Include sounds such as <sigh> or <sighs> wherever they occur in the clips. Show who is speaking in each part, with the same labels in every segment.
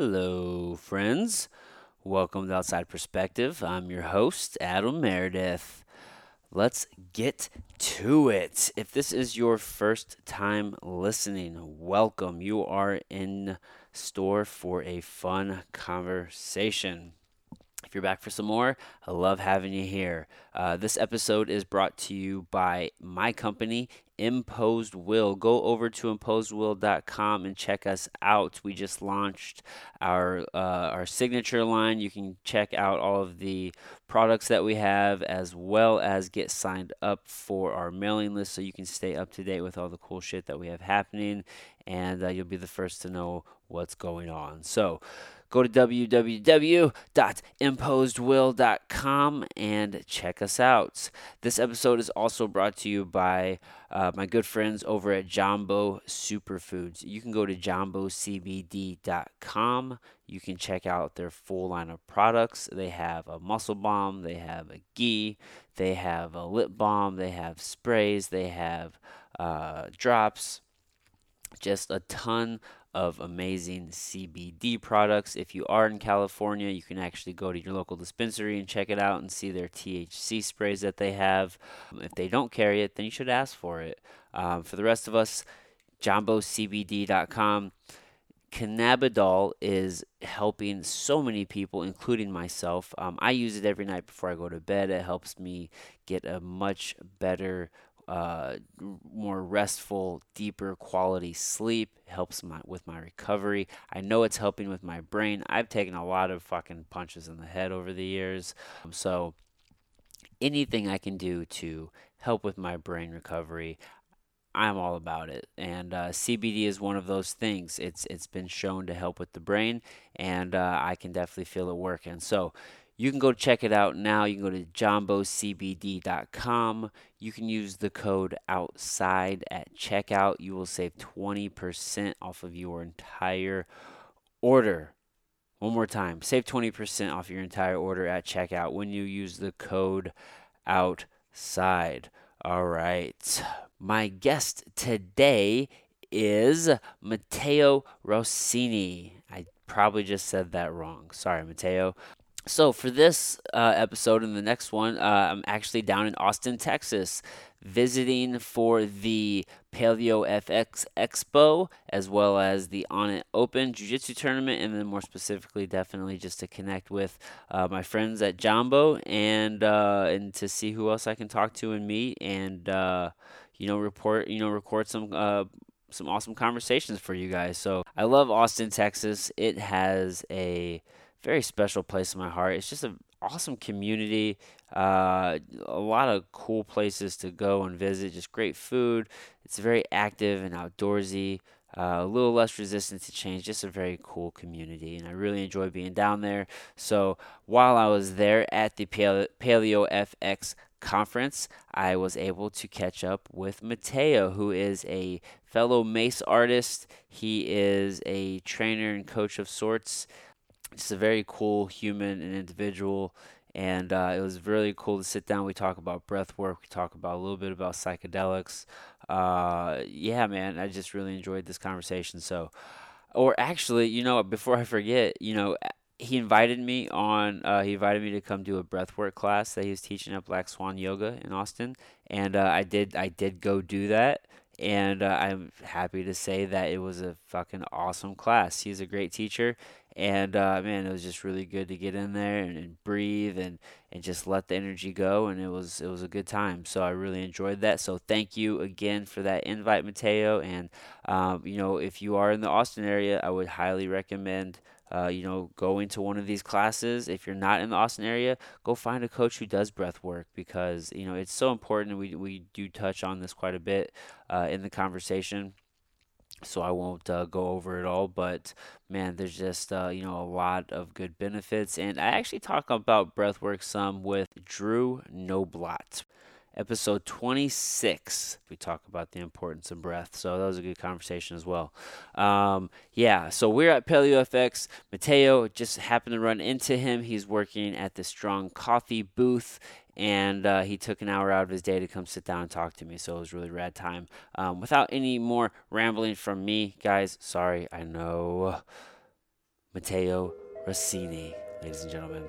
Speaker 1: Hello, friends. Welcome to Outside Perspective. I'm your host, Adam Meredith. Let's get to it. If this is your first time listening, welcome. You are in store for a fun conversation. If you're back for some more, I love having you here. Uh, this episode is brought to you by my company, Imposed Will. Go over to imposedwill.com and check us out. We just launched our uh, our signature line. You can check out all of the products that we have, as well as get signed up for our mailing list, so you can stay up to date with all the cool shit that we have happening, and uh, you'll be the first to know what's going on. So go to www.imposedwill.com and check us out. This episode is also brought to you by uh, my good friends over at Jambo Superfoods. You can go to jambocbd.com. You can check out their full line of products. They have a muscle balm, they have a ghee, they have a lip balm, they have sprays, they have uh, drops just a ton of amazing CBD products. If you are in California, you can actually go to your local dispensary and check it out and see their THC sprays that they have. If they don't carry it, then you should ask for it. Um, for the rest of us, jambocbd.com. Cannabidiol is helping so many people, including myself. Um, I use it every night before I go to bed. It helps me get a much better uh, more restful, deeper quality sleep. helps my with my recovery. I know it's helping with my brain. I've taken a lot of fucking punches in the head over the years, um, so anything I can do to help with my brain recovery. I'm all about it, and uh, CBD is one of those things. It's it's been shown to help with the brain, and uh, I can definitely feel it working. So you can go check it out now. You can go to jambocbd.com. You can use the code outside at checkout. You will save 20% off of your entire order. One more time, save 20% off your entire order at checkout when you use the code outside. All right. My guest today is Matteo Rossini. I probably just said that wrong. Sorry, Matteo. So for this uh, episode and the next one, uh, I'm actually down in Austin, Texas, visiting for the Paleo FX Expo as well as the Onnit Open Jiu Jitsu tournament, and then more specifically, definitely just to connect with uh, my friends at Jambo and uh, and to see who else I can talk to and meet, and uh, you know report you know record some uh, some awesome conversations for you guys. So I love Austin, Texas. It has a very special place in my heart. It's just an awesome community, uh, a lot of cool places to go and visit, just great food. It's very active and outdoorsy. Uh, a little less resistant to change, just a very cool community, and I really enjoy being down there. So while I was there at the Paleo FX conference, I was able to catch up with Matteo, who is a fellow mace artist. He is a trainer and coach of sorts just a very cool human and individual. And uh, it was really cool to sit down. We talk about breath work. We talk about a little bit about psychedelics. Uh, yeah, man, I just really enjoyed this conversation. So, or actually, you know, before I forget, you know, he invited me on. Uh, he invited me to come do a breathwork class that he was teaching at Black Swan Yoga in Austin, and uh, I did. I did go do that, and uh, I'm happy to say that it was a fucking awesome class. He's a great teacher, and uh, man, it was just really good to get in there and, and, breathe and, and just let the energy go, and it was it was a good time. So I really enjoyed that. So thank you again for that invite, Matteo. And um, you know, if you are in the Austin area, I would highly recommend. Uh, you know, going to one of these classes. If you're not in the Austin area, go find a coach who does breath work because you know it's so important. We we do touch on this quite a bit uh, in the conversation so I won't uh, go over it all. But man, there's just uh, you know a lot of good benefits, and I actually talk about breathwork some with Drew Noblot. Episode 26, we talk about the importance of breath. So that was a good conversation as well. Um, yeah, so we're at Paleo FX. Matteo just happened to run into him. He's working at the Strong Coffee booth and uh, he took an hour out of his day to come sit down and talk to me. So it was really rad time. Um, without any more rambling from me, guys, sorry, I know. Matteo Rossini, ladies and gentlemen.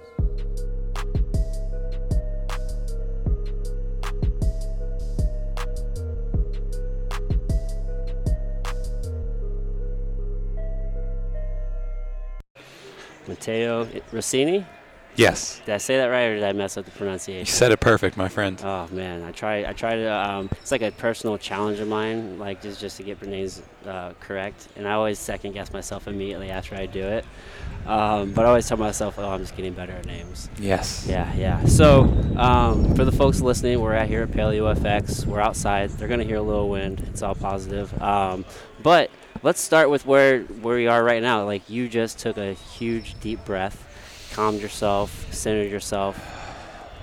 Speaker 1: Matteo Rossini.
Speaker 2: Yes.
Speaker 1: Did I say that right, or did I mess up the pronunciation?
Speaker 2: You said it perfect, my friend.
Speaker 1: Oh man, I try. I try to. Um, it's like a personal challenge of mine, like just just to get names uh, correct. And I always second guess myself immediately after I do it. Um, but I always tell myself, "Oh, I'm just getting better at names."
Speaker 2: Yes.
Speaker 1: Yeah, yeah. So um, for the folks listening, we're out here at Paleo FX. We're outside. They're gonna hear a little wind. It's all positive. Um, but let's start with where where we are right now. Like you just took a huge deep breath, calmed yourself, centered yourself.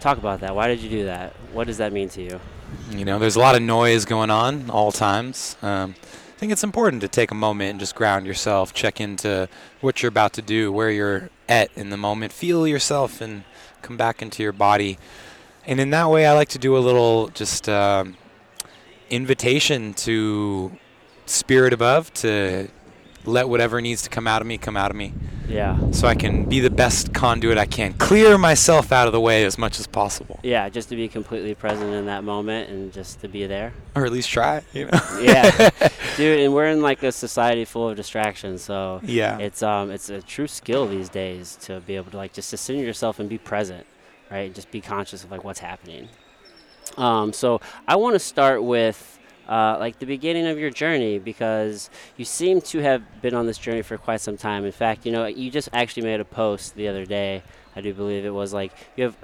Speaker 1: Talk about that. Why did you do that? What does that mean to you?
Speaker 2: You know, there's a lot of noise going on all times. Um, I think it's important to take a moment and just ground yourself, check into what you're about to do, where you're at in the moment, feel yourself, and come back into your body. And in that way, I like to do a little just um, invitation to spirit above to let whatever needs to come out of me come out of me
Speaker 1: Yeah.
Speaker 2: so I can be the best conduit I can, clear myself out of the way as much as possible,
Speaker 1: Yeah, just to be completely present in that moment and just to be there.
Speaker 2: or at least try. You know.
Speaker 1: Yeah. <laughs> Dude, and we're in like a society full of distractions, so
Speaker 2: yeah.
Speaker 1: it's um it's a true skill these days to be able to like just to center yourself and be present right just be conscious of like what's happening um, so i want to start with uh, like the beginning of your journey because you seem to have been on this journey for quite some time in fact you know you just actually made a post the other day i do believe it was like you have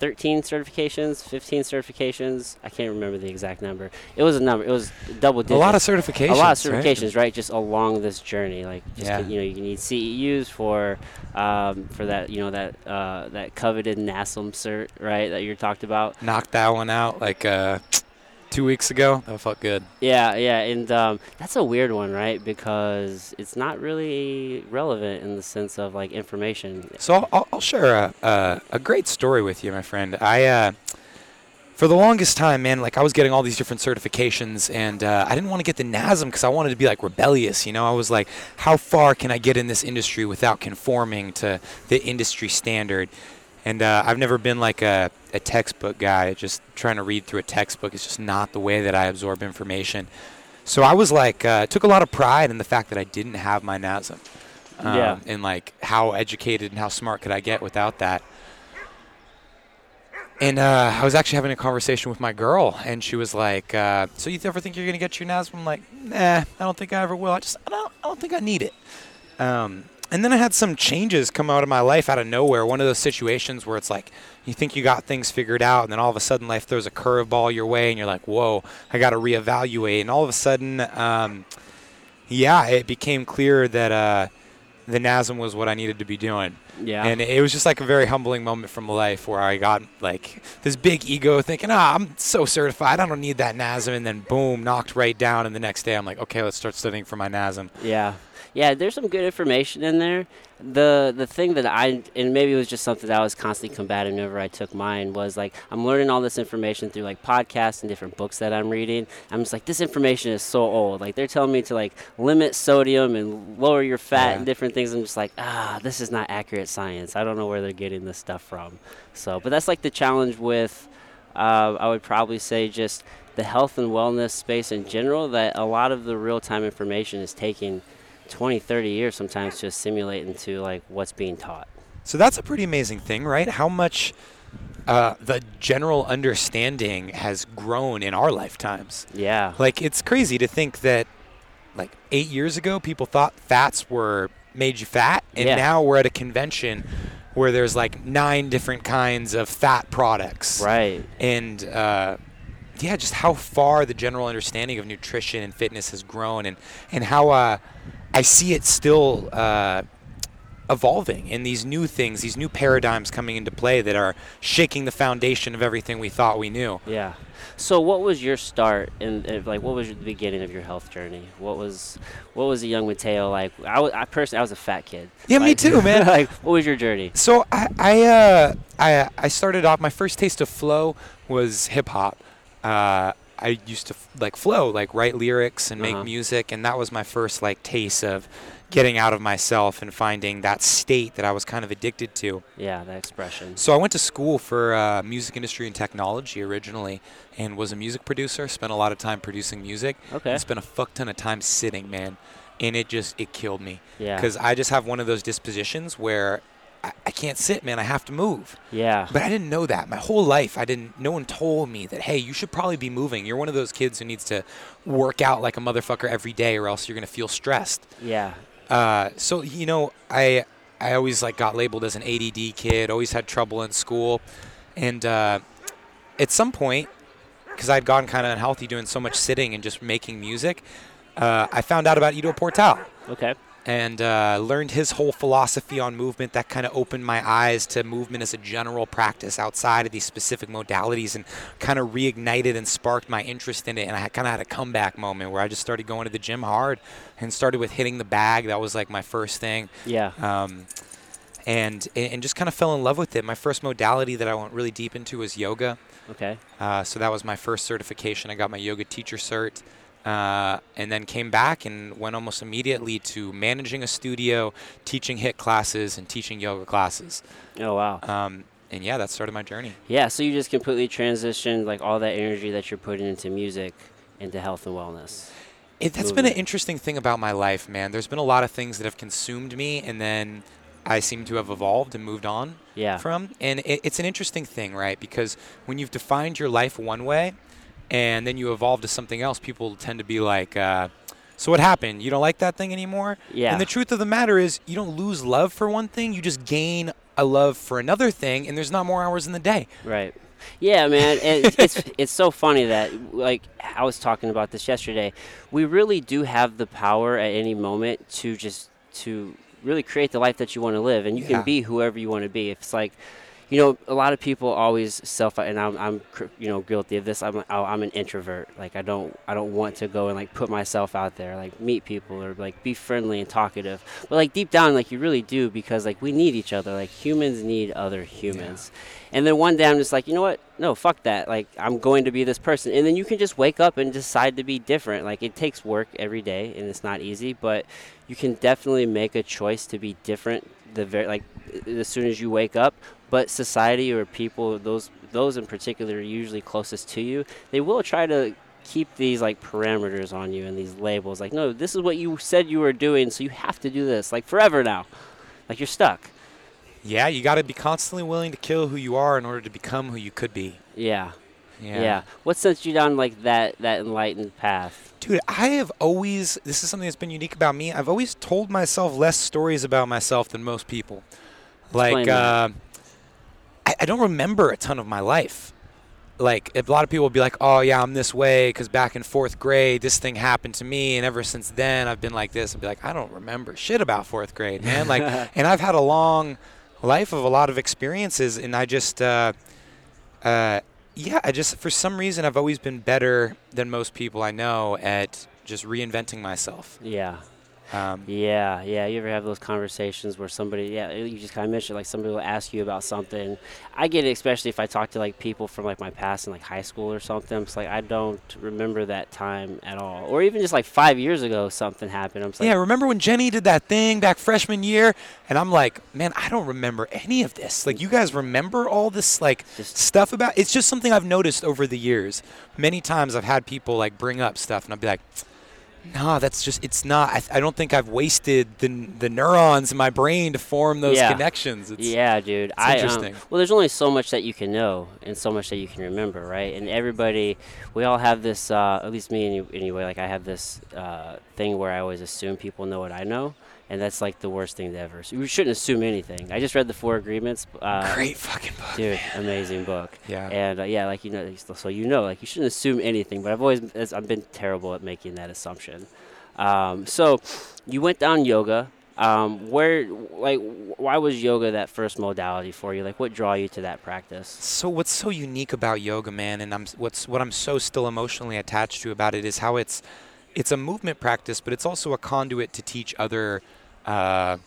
Speaker 1: 13 certifications 15 certifications i can't remember the exact number it was a number it was double
Speaker 2: a lot of certifications.
Speaker 1: a lot of
Speaker 2: right?
Speaker 1: certifications, right? Just along this journey, like just
Speaker 2: Yeah.
Speaker 1: you know, you need CEUs for um, for that you know that uh, that coveted NASM cert, right? That you talked about.
Speaker 2: Knocked that one out like uh, two weeks ago. That felt good.
Speaker 1: Yeah, yeah, and um, that's a weird one, right? Because it's not really relevant in the sense of like information.
Speaker 2: So I'll, I'll, I'll share a, a a great story with you, my friend. I uh, for the longest time, man, like I was getting all these different certifications, and uh, I didn't want to get the NASM because I wanted to be like rebellious. You know, I was like, how far can I get in this industry without conforming to the industry standard? And uh, I've never been like a, a textbook guy. Just trying to read through a textbook is just not the way that I absorb information. So I was like, uh, took a lot of pride in the fact that I didn't have my NASM. Um,
Speaker 1: Yeah.
Speaker 2: And like, how educated and how smart could I get without that? And uh, I was actually having a conversation with my girl, and she was like, uh, "So you ever think you're gonna get your NASM?" I'm like, "Nah, I don't think I ever will. I just, I don't, I don't think I need it." Um, and then I had some changes come out of my life out of nowhere. One of those situations where it's like you think you got things figured out, and then all of a sudden life throws a curveball your way, and you're like, "Whoa, I got to reevaluate." And all of a sudden, um, yeah, it became clear that uh, the NASM was what I needed to be doing.
Speaker 1: Yeah,
Speaker 2: And it was just like a very humbling moment from life where I got like this big ego thinking, ah, I'm so certified. I don't need that NASM. And then boom, knocked right down. And the next day I'm like, okay, let's start studying for my NASM.
Speaker 1: Yeah, yeah. There's some good information in there. The the thing that I and maybe it was just something that I was constantly combating whenever I took mine was like I'm learning all this information through like podcasts and different books that I'm reading. I'm just like this information is so old. Like they're telling me to like limit sodium and lower your fat
Speaker 2: Yeah.
Speaker 1: and different things. I'm just like ah, this is not accurate science. I don't know where they're getting this stuff from. So, but that's like the challenge with. Uh, I would probably say just the health and wellness space in general that a lot of the real time information is taking 20 30 years sometimes to assimilate into like what's being taught
Speaker 2: So that's a pretty amazing thing, right? How much uh, the general understanding has grown in our lifetimes.
Speaker 1: yeah
Speaker 2: Like, it's crazy to think that like eight years ago, people thought fats were made you fat. And
Speaker 1: Yeah.
Speaker 2: now we're at a convention where there's like nine different kinds of fat products.
Speaker 1: right
Speaker 2: and uh, yeah, just how far the general understanding of nutrition and fitness has grown, and and how uh, I see it still uh, evolving, and these new things, these new paradigms coming into play that are shaking the foundation of everything we thought we knew.
Speaker 1: yeah so what was your start in in, like what was the beginning of your health journey what was what was a young mateo like i, was, I personally i was a fat kid
Speaker 2: Yeah, me too, <laughs> man.
Speaker 1: like what was your journey
Speaker 2: So I I uh, I I started off. My first taste of flow was hip hop. Uh, I used to f- like flow, like write lyrics and make
Speaker 1: Uh-huh.
Speaker 2: music, and that was my first like taste of getting out of myself and finding that state that I was kind of addicted to.
Speaker 1: Yeah, that expression.
Speaker 2: So I went to school for uh, music industry and technology originally, and was a music producer. Spent a lot of time producing music.
Speaker 1: Okay.
Speaker 2: And spent a fuck ton of time sitting, man, and it just it killed me
Speaker 1: Yeah.
Speaker 2: because I just have one of those dispositions where I, I can't sit, man. I have to move.
Speaker 1: Yeah.
Speaker 2: But I didn't know that my whole life. I didn't. No one told me that. Hey, you should probably be moving. You're one of those kids who needs to work out like a motherfucker every day, or else you're gonna feel stressed.
Speaker 1: Yeah.
Speaker 2: Uh, so you know, I I always like got labeled as an ADD kid. Always had trouble in school, and uh, at some point, because I'd gone kind of unhealthy doing so much sitting and just making music, uh, I found out about Ido Portal
Speaker 1: Okay.
Speaker 2: And uh, learned his whole philosophy on movement. That kind of opened my eyes to movement as a general practice outside of these specific modalities, and kind of reignited and sparked my interest in it. And I kind of had a comeback moment where I just started going to the gym hard, and started with hitting the bag. That was like my first thing,
Speaker 1: Yeah.
Speaker 2: um, and and just kind of fell in love with it. My first modality that I went really deep into was yoga.
Speaker 1: Okay.
Speaker 2: Uh, so that was my first certification. I got my yoga teacher cert, uh, and then came back and went almost immediately to managing a studio, teaching HIIT classes, and teaching yoga classes.
Speaker 1: Oh wow.
Speaker 2: Um, and yeah, that started my journey.
Speaker 1: Yeah. So you just completely transitioned like all that energy that you're putting into music into health and wellness.
Speaker 2: It, that's been an interesting thing about my life, man. There's been a lot of things that have consumed me, and then I seem to have evolved and moved on
Speaker 1: Yeah.
Speaker 2: from. And it, it's an interesting thing, right? Because when you've defined your life one way and then you evolve to something else, people tend to be like, uh, so what happened? You don't like that thing anymore?
Speaker 1: Yeah.
Speaker 2: And the truth of the matter is, you don't lose love for one thing, you just gain a love for another thing, and there's not more hours in the day.
Speaker 1: Right. Yeah, man. It's, it's <laughs> it's so funny that like I was talking about this yesterday. We really do have the power at any moment to just to really create the life that you want to live, and you
Speaker 2: Yeah.
Speaker 1: can be whoever you want to be. If it's like, you know, a lot of people always self, and I'm I'm you know guilty of this. I'm oh, I'm an introvert. Like I don't I don't want to go and like put myself out there, like meet people or like be friendly and talkative. But like deep down, like you really do because like we need each other. Like humans need other humans. And then one day I'm just like, you know what? No, fuck that. Like I'm going to be this person. And then you can just wake up and decide to be different. Like it takes work every day and it's not easy, but you can definitely make a choice to be different the very like as soon as you wake up. But society or people, those those in particular are usually closest to you, they will try to keep these like parameters on you and these labels. Like, no, this is what you said you were doing, so you have to do this. Like forever now. Like you're stuck.
Speaker 2: Yeah, you got to be constantly willing to kill who you are in order to become who you could be.
Speaker 1: Yeah. Yeah. What sent you down like that that enlightened path?
Speaker 2: Dude, I have always, this is something that's been unique about me. I've always told myself less stories about myself than most people. Like,
Speaker 1: Explain that.
Speaker 2: uh, I, I don't remember a ton of my life. Like, a lot of people will be like, oh, yeah, I'm this way because back in fourth grade, this thing happened to me. And ever since then, I've been like this. I'll be like, I don't remember shit about fourth grade, man. Like, <laughs> and I've had a long life of a lot of experiences. And I just, uh, uh, yeah, I just for some reason I've always been better than most people I know at just reinventing myself.
Speaker 1: Yeah.
Speaker 2: Um,
Speaker 1: Yeah, yeah. You ever have those conversations where somebody, yeah, you just kind of mentioned like somebody will ask you about something. I get it, especially if I talk to like people from like my past in like high school or something. It's like I don't remember that time at all, or even just like five years ago something happened. I'm like,
Speaker 2: yeah, remember when Jenny did that thing back freshman year? And I'm like, man, I don't remember any of this. Like, you guys remember all this like stuff about? It's just something I've noticed over the years. Many times I've had people like bring up stuff, and I'll be like. No, that's just, it's not. I, I don't think I've wasted the, the neurons in my brain to form those
Speaker 1: Yeah.
Speaker 2: connections. It's,
Speaker 1: Yeah, dude. I, um,
Speaker 2: interesting.
Speaker 1: well, there's only so much that you can know and so much that you can remember, right? And everybody, we all have this. Uh, at least me, anyway. Like I have this uh, thing where I always assume people know what I know, and that's like the worst thing to ever. So you shouldn't assume anything. I just read the Four Agreements. Uh,
Speaker 2: Great fucking book.
Speaker 1: Dude, amazing book. <laughs>
Speaker 2: Yeah.
Speaker 1: And uh, yeah, like you know, so you know, like you shouldn't assume anything. But I've always, I've been terrible at making that assumption. Um, so, you went down yoga. Um, where, like, why was yoga that first modality for you? Like, what draw you to that practice?
Speaker 2: So what's so unique about yoga, man, and I'm what's what I'm so still emotionally attached to about it is how it's it's a movement practice, but it's also a conduit to teach other uh,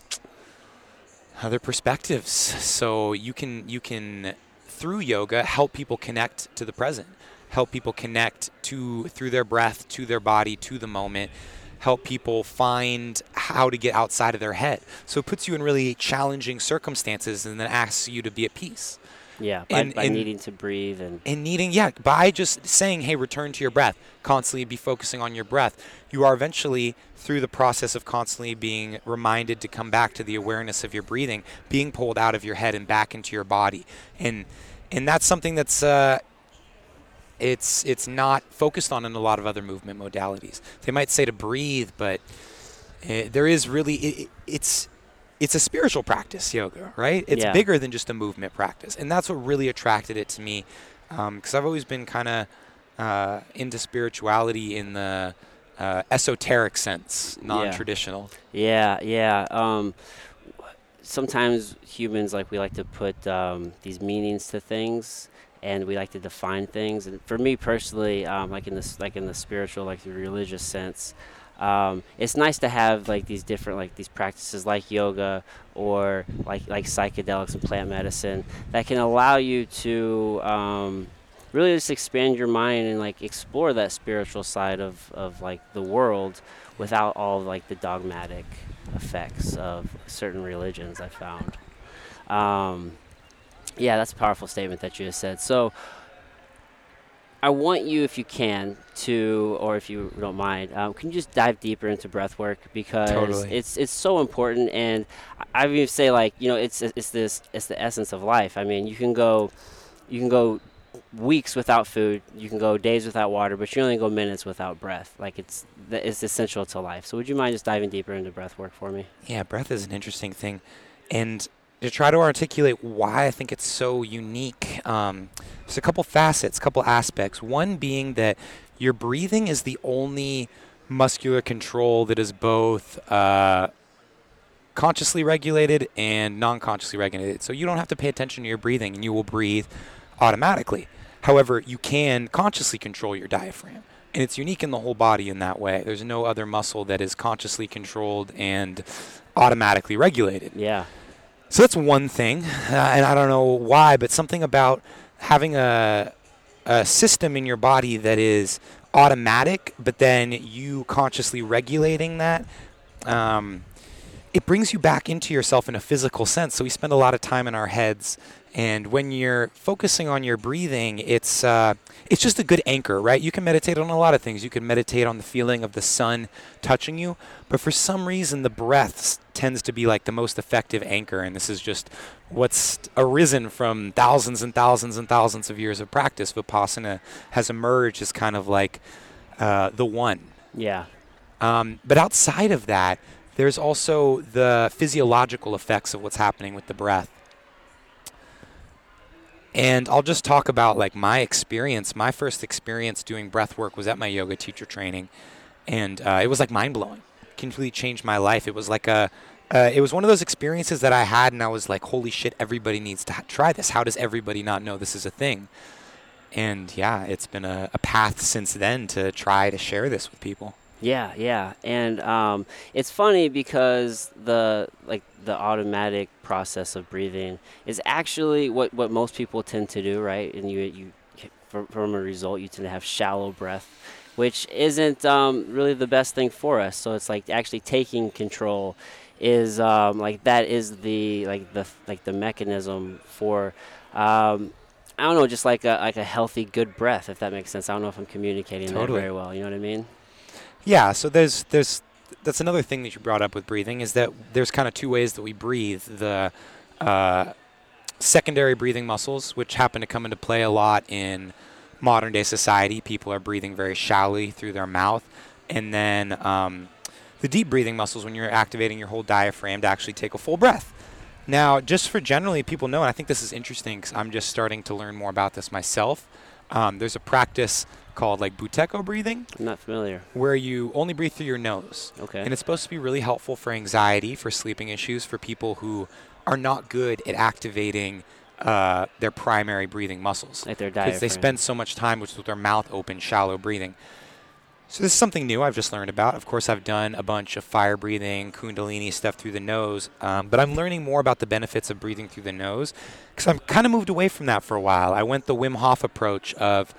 Speaker 2: other perspectives. So you can you can through yoga help people connect to the present, help people connect to through their breath to their body to the moment, help people find how to get outside of their head. So it puts you in really challenging circumstances and then asks you to be at peace.
Speaker 1: Yeah, by,
Speaker 2: And-
Speaker 1: by
Speaker 2: and-
Speaker 1: needing to breathe and
Speaker 2: And needing, yeah, by just saying, hey, return to your breath, constantly be focusing on your breath, you are eventually, through the process of constantly being reminded to come back to the awareness of your breathing, being pulled out of your head and back into your body. And and that's something that's uh, it's it's not focused on in a lot of other movement modalities. They might say to breathe, but uh, there is really it, it- it's it's a spiritual practice, yoga, right? It's
Speaker 1: Yeah.
Speaker 2: bigger than just a movement practice, and that's what really attracted it to me, because I've always been kind of uh, into spirituality in the uh, esoteric sense, non-traditional.
Speaker 1: Yeah, yeah. Um, sometimes humans like we like to put um, these meanings to things, and we like to define things. And for me personally, um, like in this, like in the spiritual, like the religious sense, um, it's nice to have like these different like these practices like yoga or like like psychedelics and plant medicine that can allow you to um, really just expand your mind and like explore that spiritual side of, of like the world without all like the dogmatic effects of certain religions I found. Um, yeah, that's a powerful statement that you just said. So I want you, if you can, to, or if you don't mind, um, can you just dive deeper into breath work because
Speaker 2: Totally.
Speaker 1: it's it's so important, and I even say like you know it's it's this it's the essence of life. I mean, you can go, you can go weeks without food, you can go days without water, but you only go minutes without breath. Like it's it's essential to life. So would you mind just diving deeper into breath work for me?
Speaker 2: Yeah, breath is an interesting thing, and to try to articulate why I think it's so unique, um, there's a couple facets, a couple aspects. One being that your breathing is the only muscular control that is both uh, consciously regulated and non-consciously regulated. So you don't have to pay attention to your breathing, and you will breathe automatically. However, you can consciously control your diaphragm. And it's unique in the whole body in that way. There's no other muscle that is consciously controlled and automatically regulated.
Speaker 1: Yeah.
Speaker 2: So that's one thing, uh, and I don't know why, but something about having a a system in your body that is automatic, but then you consciously regulating that. Um, it brings you back into yourself in a physical sense. So we spend a lot of time in our heads, and when you're focusing on your breathing, it's uh, it's just a good anchor, right? You can meditate on a lot of things. You can meditate on the feeling of the sun touching you, but for some reason, the breath tends to be like the most effective anchor. And this is just what's arisen from thousands and thousands and thousands of years of practice. Vipassana has emerged as kind of like uh, the one.
Speaker 1: Yeah.
Speaker 2: Um, but outside of that, there's also the physiological effects of what's happening with the breath. And I'll just talk about like my experience. My first experience doing breath work was at my yoga teacher training, and uh, it was like mind blowing. Completely changed my life. It was like a, uh, it was one of those experiences that I had, and I was like, holy shit, everybody needs to ha- try this. How does everybody not know this is a thing? And yeah, it's been a, a path since then to try to share this with people.
Speaker 1: Yeah, yeah, and um, it's funny because the like the automatic process of breathing is actually what, what most people tend to do, right? And you you from, from a result you tend to have shallow breath, which isn't um, really the best thing for us. So it's like actually taking control is um, like that is the like the like the mechanism for. Um, I don't know, just like a like a healthy, good breath, if that makes sense. I don't know if I'm communicating
Speaker 2: Totally.
Speaker 1: that very well. You know what I mean?
Speaker 2: Yeah, so there's there's that's another thing that you brought up with breathing is that there's kind of two ways that we breathe. The uh, secondary breathing muscles, which happen to come into play a lot in modern day society. People are breathing very shallowly through their mouth, and then um, the deep breathing muscles when you're activating your whole diaphragm to actually take a full breath. Now, just for generally people know, and I think this is interesting because I'm just starting to learn more about this myself. Um, there's a practice called like Buteyko breathing
Speaker 1: I'm not familiar.
Speaker 2: where you only breathe through your nose.
Speaker 1: Okay.
Speaker 2: And it's supposed to be really helpful for anxiety, for sleeping issues, for people who are not good at activating uh, their primary breathing muscles.
Speaker 1: like their diaphragm.
Speaker 2: Because they spend so much time with, their mouth open, shallow breathing. So this is something new I've just learned about. Of course, I've done a bunch of fire breathing, kundalini stuff through the nose, um, but I'm learning more about the benefits of breathing through the nose because I'm kind of moved away from that for a while. I went the Wim Hof approach of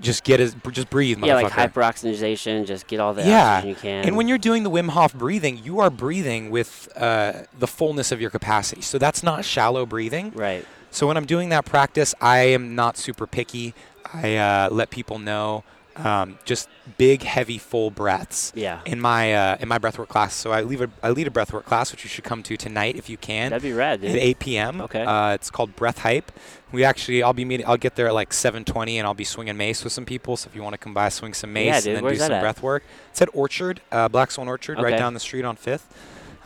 Speaker 2: just get as just breathe,
Speaker 1: Yeah, like hyperoxygenation. Just get all the
Speaker 2: Yeah,
Speaker 1: oxygen you can.
Speaker 2: And when you're doing the Wim Hof breathing, you are breathing with uh, the fullness of your capacity. So that's not shallow breathing.
Speaker 1: right.
Speaker 2: So when I'm doing that practice, I am not super picky. I uh, let people know um, just big, heavy, full breaths
Speaker 1: Yeah.
Speaker 2: in my uh, in my breathwork class. So I leave a I lead a breathwork class, which you should come to tonight if you can.
Speaker 1: That'd be rad,
Speaker 2: at 8 p.m.
Speaker 1: Okay.
Speaker 2: Uh, it's called Breath Hype. We actually, I'll be meeting. I'll get there at like 7:20, and I'll be swinging mace with some people. So if you want to come by, swing some mace,
Speaker 1: Yeah,
Speaker 2: and
Speaker 1: dude.
Speaker 2: then
Speaker 1: Where's
Speaker 2: do some
Speaker 1: at?
Speaker 2: breath work. It's at Orchard, uh, Black Swan Orchard, right down the street on Fifth.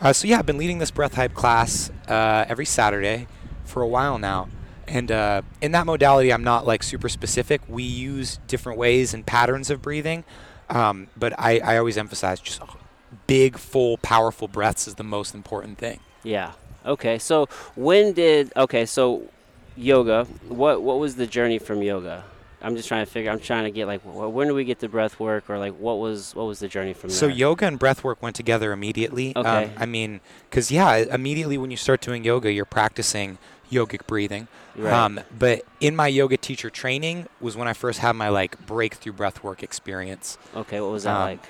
Speaker 2: Uh, so yeah, I've been leading this Breath Hype class uh, every Saturday for a while now. And uh, in that modality, I'm not like super specific. We use different ways and patterns of breathing, um, but I, I always emphasize just big, full, powerful breaths is the most important thing.
Speaker 1: Yeah. Okay. So when did okay? So yoga. What what was the journey from yoga? I'm just trying to figure. I'm trying to get like when do we get the breath work or like what was what was the journey from yoga?
Speaker 2: So
Speaker 1: there?
Speaker 2: yoga and breath work went together immediately. Um,
Speaker 1: Okay.
Speaker 2: I mean, because yeah, immediately when you start doing yoga, you're practicing yogic breathing.
Speaker 1: Right.
Speaker 2: Um, but in my yoga teacher training was when I first had my like breakthrough breath work experience.
Speaker 1: okay. What was that
Speaker 2: um,
Speaker 1: like?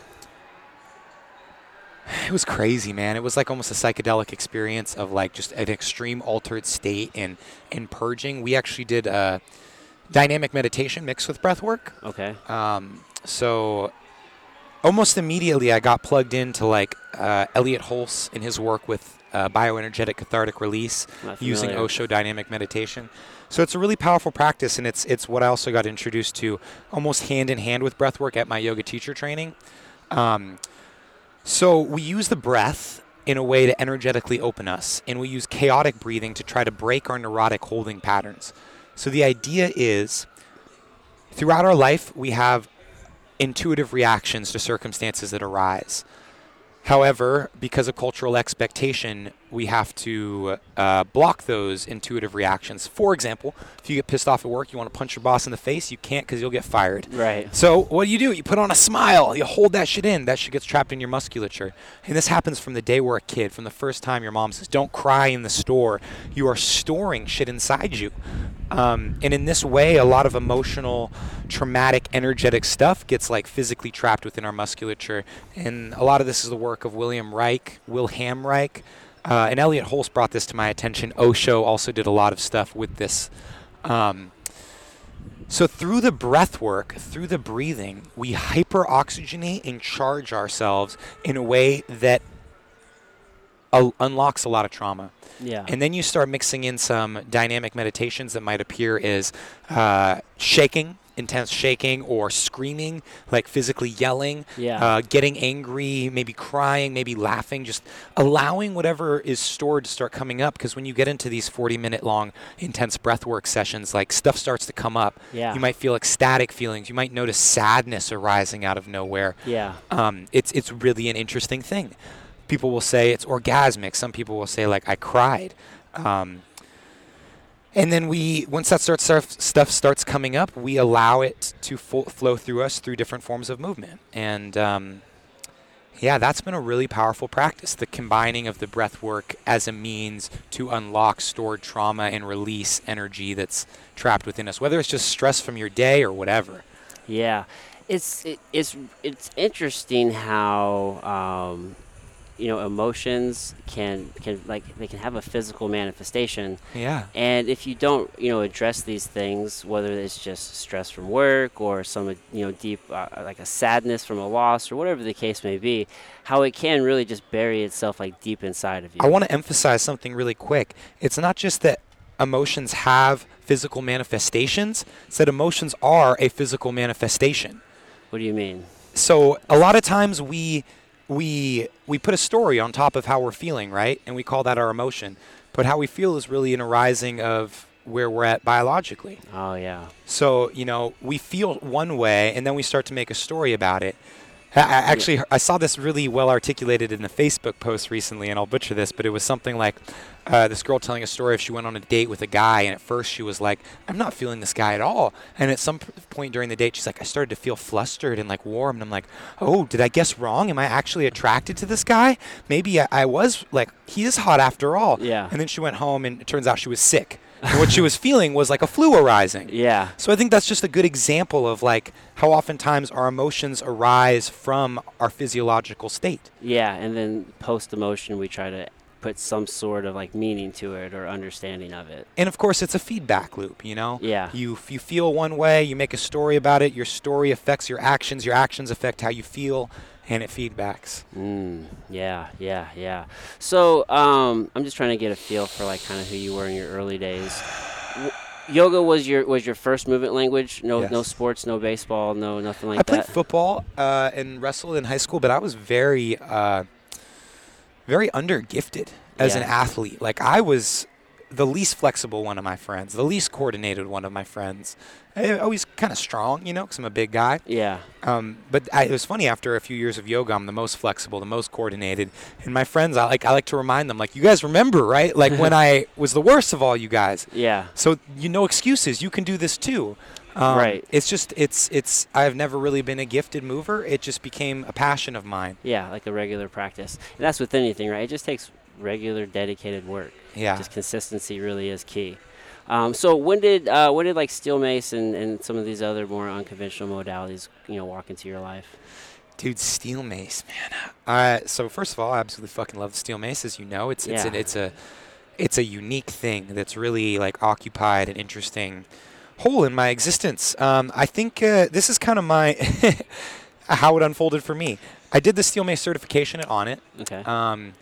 Speaker 1: <sighs>
Speaker 2: It was crazy, man. It was like almost a psychedelic experience of like just an extreme altered state and and purging. We actually did a dynamic meditation mixed with breath work.
Speaker 1: Okay.
Speaker 2: Um, so almost immediately, I got plugged into like uh, Elliot Hulse in his work with uh, bioenergetic cathartic release using. Osho dynamic meditation. So it's a really powerful practice, and it's it's what I also got introduced to almost hand in hand with breath work at my yoga teacher training. Um, so we use the breath in a way to energetically open us, and we use chaotic breathing to try to break our neurotic holding patterns. So the idea is throughout our life, we have intuitive reactions to circumstances that arise. However, because of cultural expectation, we have to uh, block those intuitive reactions. For example, if you get pissed off at work, you want to punch your boss in the face, you can't because you'll get fired.
Speaker 1: Right.
Speaker 2: So what do you do? You put on a smile. You hold that shit in. That shit gets trapped in your musculature. And this happens from the day we're a kid, from the first time your mom says, "Don't cry in the store." You are storing shit inside you. Um, and in this way, a lot of emotional, traumatic, energetic stuff gets like physically trapped within our musculature. And a lot of this is the work of William Reich, Wilhelm Reich, uh, and Elliot Hulse brought this to my attention. Osho also did a lot of stuff with this. Um, so through the breath work, through the breathing, we hyperoxygenate and charge ourselves in a way that un- unlocks a lot of trauma.
Speaker 1: Yeah.
Speaker 2: And then you start mixing in some dynamic meditations that might appear as uh, shaking, intense shaking, or screaming, like physically yelling,
Speaker 1: Yeah.
Speaker 2: uh, getting angry, maybe crying, maybe laughing, just allowing whatever is stored to start coming up. Because when you get into these 40 minute long intense breathwork sessions, like stuff starts to come up.
Speaker 1: Yeah.
Speaker 2: You might feel ecstatic feelings. You might notice sadness arising out of nowhere
Speaker 1: yeah.
Speaker 2: um, it's it's really an interesting thing. People will say it's orgasmic. Some people will say like I cried. Um, and then we, once that starts stuff, starts coming up, we allow it to fo- flow through us through different forms of movement. And um, yeah, that's been a really powerful practice. The combining of the breath work as a means to unlock stored trauma and release energy that's trapped within us, whether it's just stress from your day or whatever.
Speaker 1: Yeah, it's it, it's it's interesting how um, you know emotions can can like they can have a physical manifestation,
Speaker 2: Yeah.
Speaker 1: and if you don't you know address these things, whether it's just stress from work or some uh, you know deep uh, like a sadness from a loss or whatever the case may be, how it can really just bury itself like deep inside of you.
Speaker 2: I want to emphasize something really quick. It's not just that emotions have physical manifestations, it's that emotions are a physical manifestation.
Speaker 1: what do you mean?
Speaker 2: So a lot of times we we we put a story on top of how we're feeling, right? And we call that our emotion. But how we feel is really an arising of where we're at biologically.
Speaker 1: Oh yeah,
Speaker 2: So, you know, we feel one way and then we start to make a story about it. I, I actually, I saw this really well articulated in a Facebook post recently, and I'll butcher this, but it was something like uh, this girl telling a story if she went on a date with a guy, and at first she was like, I'm not feeling this guy at all. And at some p- point during the date, she's like, I started to feel flustered and like warm. And I'm like, oh, did I guess wrong? Am I actually attracted to this guy? Maybe I, I was like, he is hot after all.
Speaker 1: Yeah.
Speaker 2: And then she went home, and it turns out she was sick. And what she was feeling was like a flu arising.
Speaker 1: Yeah.
Speaker 2: So I think that's just a good example of like how oftentimes our emotions arise from our physiological state.
Speaker 1: Yeah, and then post emotion, we try to put some sort of like meaning to it or understanding of it.
Speaker 2: And of course, it's a feedback loop, you know?
Speaker 1: Yeah.
Speaker 2: You, you feel one way, you make a story about it, your story affects your actions, your actions affect how you feel, and it feedbacks.
Speaker 1: Mm, yeah, yeah, yeah. So um, I'm just trying to get a feel for like kind of who you were in your early days. W- yoga was your was your first movement language. No, no sports, no baseball, no nothing like
Speaker 2: I played
Speaker 1: that.
Speaker 2: football uh, and wrestled in high school, but I was very, uh, very undergifted as an athlete. Like I was the least flexible one of my friends, the least coordinated one of my friends. I, always kind of strong, you know, because I'm a big guy.
Speaker 1: yeah,
Speaker 2: Um, but I, it was funny. After a few years of yoga, I'm the most flexible, the most coordinated. And my friends, I like, I like to remind them, like, you guys remember, right? Like when <laughs> I was the worst of all you guys.
Speaker 1: yeah,
Speaker 2: So you no excuses. You can do this too. Um,
Speaker 1: Right.
Speaker 2: It's just it's it's. I've never really been a gifted mover. It just became a passion of mine.
Speaker 1: yeah. Like a regular practice. And that's with anything, right? It just takes regular, dedicated work.
Speaker 2: Yeah.
Speaker 1: Just consistency really is key. Um, so when did uh, when did like steel mace and, and some of these other more unconventional modalities you know walk into your life?
Speaker 2: Dude, steel mace, man. Uh, so first of all, I absolutely fucking love steel mace. As you know, it's it's
Speaker 1: Yeah.
Speaker 2: an, it's a it's a unique thing that's really like occupied an interesting hole in my existence. Um, I think uh, this is kind of my <laughs> how it unfolded for me. I did the steel mace certification at Onnit.
Speaker 1: Okay.
Speaker 2: Um,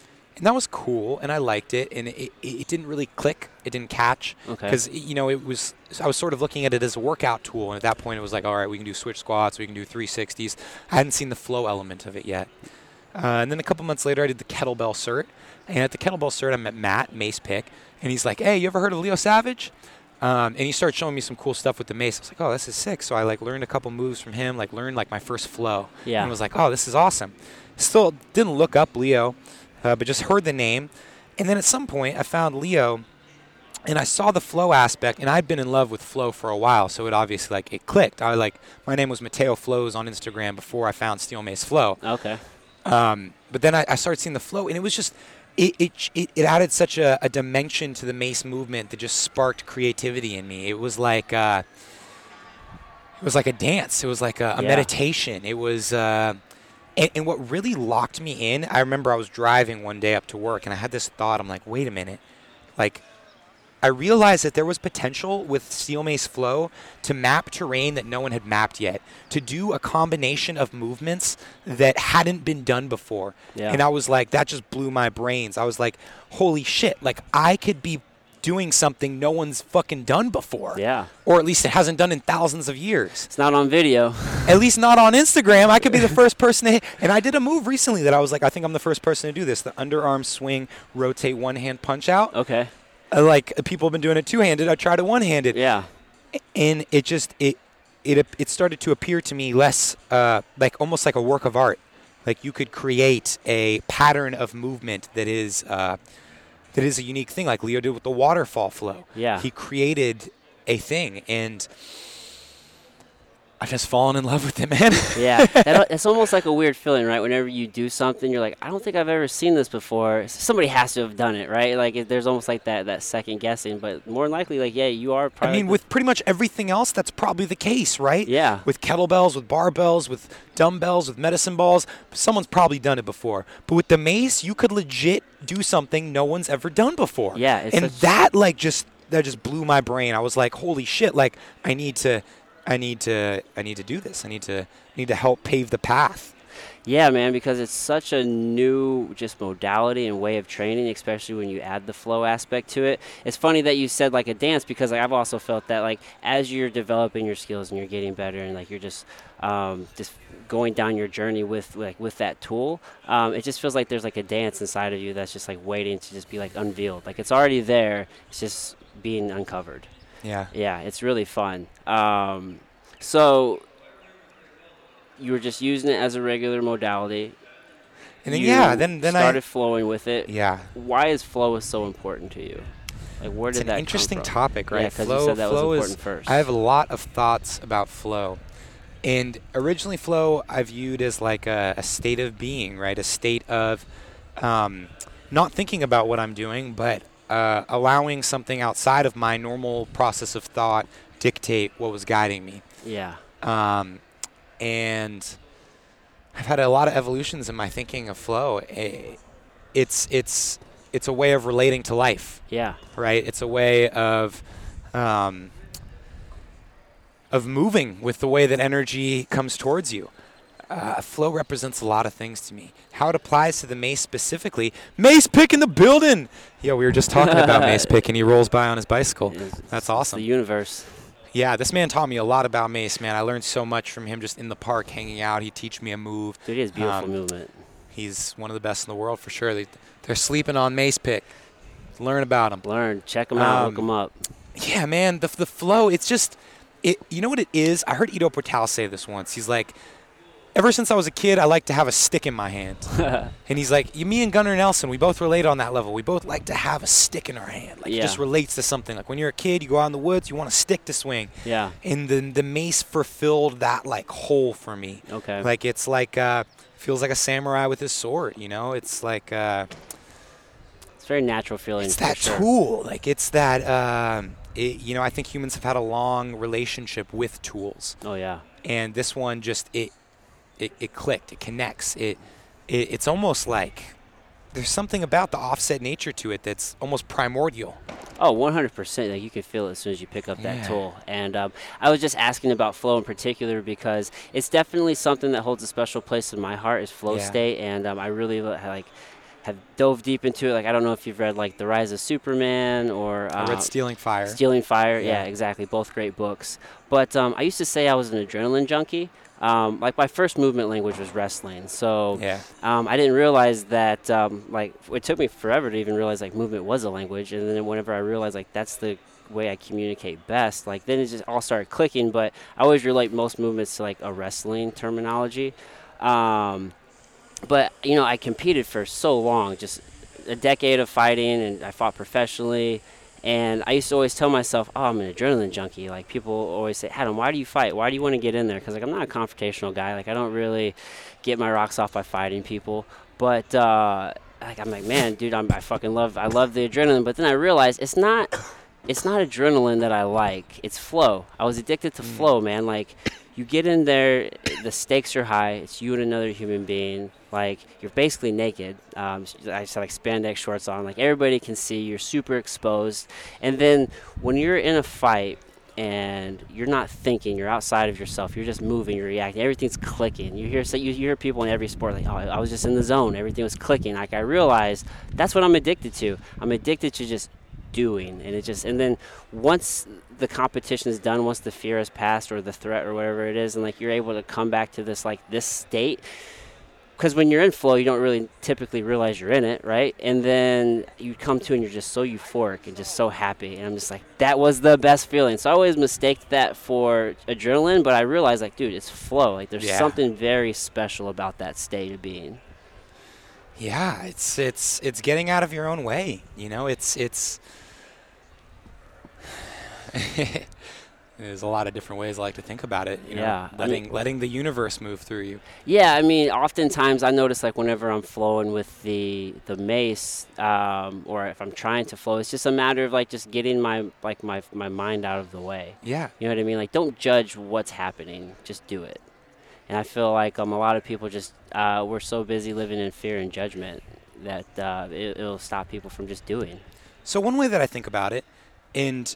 Speaker 2: and that was cool, and I liked it, and it, it, didn't really click. It didn't catch
Speaker 1: Okay.
Speaker 2: because you know it was. I was sort of looking at it as a workout tool, and at that point, it was like, all right, we can do switch squats, we can do 360s. I hadn't seen the flow element of it yet. Uh, and then a couple months later, I did the kettlebell cert, and at the kettlebell cert, I met Matt Mace Pick, and he's like, "Hey, you ever heard of Leo Savage?" Um, and he started showing me some cool stuff with the mace. I was like, "Oh, this is sick!" So I like learned a couple moves from him, like learned like my first flow,
Speaker 1: Yeah.
Speaker 2: and was like, "Oh, this is awesome." Still didn't look up Leo, uh, but just heard the name, and then at some point, I found Leo and I saw the flow aspect, and I'd been in love with flow for a while, so it obviously like it clicked. I like my name was Mateo Flows on Instagram before I found Steel Mace Flow.
Speaker 1: okay.
Speaker 2: Um, but then I, I started seeing the flow, and it was just it it, it, it added such a, a dimension to the mace movement that just sparked creativity in me. It was like uh, it was like a dance. It was like a, a
Speaker 1: Yeah.
Speaker 2: meditation. It was. Uh, and, and what really locked me in, I remember I was driving one day up to work, and I had this thought. I'm like, wait a minute, like I realized that there was potential with Steel Mace Flow to map terrain that no one had mapped yet, to do a combination of movements that hadn't been done before.
Speaker 1: Yeah.
Speaker 2: And I was like, that just blew my brains. I was like, holy shit, like I could be doing something no one's fucking done before.
Speaker 1: Yeah.
Speaker 2: Or at least it hasn't done in thousands of years.
Speaker 1: It's not on video.
Speaker 2: At least not on Instagram. I could be the <laughs> first person to hit. And I did a move recently that I was like, I think I'm the first person to do this. The underarm swing, rotate one hand punch out.
Speaker 1: Okay.
Speaker 2: Uh, like uh, people have been doing it two-handed. I tried it one-handed,
Speaker 1: Yeah.
Speaker 2: and it just it it it started to appear to me less uh, like almost like a work of art. Like you could create a pattern of movement that is uh, that is a unique thing, like Leo did with the waterfall flow.
Speaker 1: Yeah.
Speaker 2: he created a thing, and I've just fallen in love with it, man. <laughs>
Speaker 1: Yeah, that, it's almost like a weird feeling, right? Whenever you do something, you're like, I don't think I've ever seen this before. Somebody has to have done it, right? Like, it, there's almost like that that second guessing, but more than likely, like, yeah, you are.
Speaker 2: I mean, with pretty much everything else, that's probably the case, right?
Speaker 1: Yeah.
Speaker 2: With kettlebells, with barbells, with dumbbells, with medicine balls, someone's probably done it before. But with the mace, you could legit do something no one's ever done before.
Speaker 1: Yeah,
Speaker 2: and that like just that just blew my brain. I was like, holy shit! Like, I need to, I need to, I need to do this. I need to, need to help pave the path.
Speaker 1: Yeah, man, because it's such a new just modality and way of training, especially when you add the flow aspect to it. It's funny that you said like a dance because like, I've also felt that like as you're developing your skills and you're getting better and like you're just um, just going down your journey with like with that tool, um, it just feels like there's like a dance inside of you that's just like waiting to just be like unveiled. Like it's already there, it's just being uncovered.
Speaker 2: Yeah.
Speaker 1: Yeah, it's really fun. Um, so you were just using it as a regular modality.
Speaker 2: And then
Speaker 1: You
Speaker 2: yeah, then then I
Speaker 1: started
Speaker 2: I
Speaker 1: flowing with it.
Speaker 2: yeah.
Speaker 1: Why is flow so important to you? Like where
Speaker 2: It's
Speaker 1: did
Speaker 2: an
Speaker 1: that
Speaker 2: interesting
Speaker 1: come from?
Speaker 2: topic, right?
Speaker 1: Yeah,
Speaker 2: flow,
Speaker 1: you said that
Speaker 2: flow
Speaker 1: was
Speaker 2: is.
Speaker 1: important first.
Speaker 2: I have a lot of thoughts about flow, and originally flow I viewed as like a, a state of being, right? A state of um, not thinking about what I'm doing, but uh, allowing something outside of my normal process of thought dictate what was guiding me.
Speaker 1: Yeah.
Speaker 2: Um, and I've had a lot of evolutions in my thinking of flow. It's it's it's a way of relating to life,
Speaker 1: Yeah.
Speaker 2: right? It's a way of um, of moving with the way that energy comes towards you. Uh, flow represents a lot of things to me. How it applies to the mace specifically, Mace Pick in the building. Yeah, we were just talking about <laughs> Mace Pick, and he rolls by on his bicycle.
Speaker 1: It's-
Speaker 2: That's awesome.
Speaker 1: The universe.
Speaker 2: Yeah, this man taught me a lot about Mace, man. I learned so much from him just in the park hanging out. He'd teach me a move.
Speaker 1: Dude, he has beautiful
Speaker 2: Um,
Speaker 1: movement.
Speaker 2: He's one of the best in the world for sure. They, they're sleeping on Mace Pick. Learn about him.
Speaker 1: Learn. Check him out. Look
Speaker 2: um,
Speaker 1: him up.
Speaker 2: Yeah, man, the, the flow, it's just, it. you know what it is? I heard Ido Portal say this once. He's like, ever since I was a kid, I like to have a stick in my hand. <laughs> and he's like, you, me and Gunnar Nelson, we both relate on that level. We both like to have a stick in our hand. Like, it just relates to something. Like, when you're a kid, you go out in the woods, you want a stick to swing.
Speaker 1: Yeah.
Speaker 2: and the the mace fulfilled that like hole for me.
Speaker 1: Okay.
Speaker 2: Like it's like uh feels like a samurai with his sword, you know? It's like uh
Speaker 1: it's very natural feeling.
Speaker 2: it's that
Speaker 1: sure.
Speaker 2: tool. Like it's that um it, you know, I think humans have had a long relationship with tools.
Speaker 1: Oh yeah.
Speaker 2: And this one just it it, it clicked, it connects. It, it it's almost like there's something about the offset nature to it that's almost primordial.
Speaker 1: Oh, 100%. Like you can feel it as soon as you pick up that
Speaker 2: Yeah.
Speaker 1: tool. And um, I was just asking about flow in particular because it's definitely something that holds a special place in my heart is flow
Speaker 2: Yeah.
Speaker 1: state, and um, I really like have dove deep into it. Like I don't know if you've read like The Rise of Superman or
Speaker 2: I
Speaker 1: uh,
Speaker 2: read Stealing Fire.
Speaker 1: Stealing Fire. Yeah.
Speaker 2: Yeah.
Speaker 1: exactly. Both great books. But um, I used to say I was an adrenaline junkie. Um, like my first movement language was wrestling, so
Speaker 2: yeah.
Speaker 1: um, I didn't realize that. Um, like it took me forever to even realize like movement was a language, and then whenever I realized like that's the way I communicate best, like then it just all started clicking. But I always relate most movements to like a wrestling terminology. Um, but you know, I competed for so long, just a decade of fighting, and I fought professionally. And I used to always tell myself, "Oh, I'm an adrenaline junkie." Like people always say, "Adam, why do you fight? Why do you want to get in there?" Because like I'm not a confrontational guy. Like I don't really get my rocks off by fighting people. But uh, like I'm like, man, dude, I'm, I fucking love, I love the adrenaline. But then I realized it's not, it's not adrenaline that I like. It's flow. I was addicted to flow, man. Like you get in there, the stakes are high. It's you and another human being. Like you're basically naked. Um, I just have like spandex shorts on. Like everybody can see. You're super exposed. And then when you're in a fight and you're not thinking, you're outside of yourself. You're just moving, you're reacting. Everything's clicking. You hear so you hear people in every sport like, "Oh, I was just in the zone. Everything was clicking." Like I realized that's what I'm addicted to. I'm addicted to just doing, and it just and then once the competition is done, once the fear has passed or the threat or whatever it is, and like you're able to come back to this like this state because when you're in flow, you don't really typically realize you're in it, right? And then you come to and you're just so euphoric and just so happy. And I'm just like, that was the best feeling. So I always mistaked that for adrenaline, but I realized, like, dude, it's flow. Like, there's
Speaker 2: Yeah.
Speaker 1: something very special about that state of being.
Speaker 2: Yeah, it's it's it's getting out of your own way. You know, it's it's. <laughs> There's a lot of different ways I like to think about it. You know,
Speaker 1: Yeah, I
Speaker 2: letting
Speaker 1: mean-
Speaker 2: letting the universe move through you.
Speaker 1: Yeah, I mean, oftentimes I notice like whenever I'm flowing with the the mace, um, or if I'm trying to flow, it's just a matter of like just getting my like my my mind out of the way.
Speaker 2: Yeah,
Speaker 1: You know what I mean? Like, don't judge what's happening. Just do it. And I feel like um, a lot of people just uh, we're so busy living in fear and judgment that uh, it, it'll stop people from just doing.
Speaker 2: So one way that I think about it, and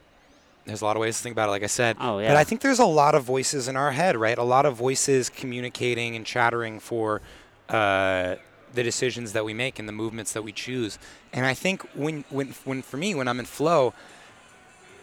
Speaker 2: there's a lot of ways to think about it, like I said.
Speaker 1: Oh, yeah. But.
Speaker 2: I think there's a lot of voices in our head, right? A lot of voices communicating and chattering for uh, the decisions that we make and the movements that we choose. And I think when, when, when for me, when I'm in flow,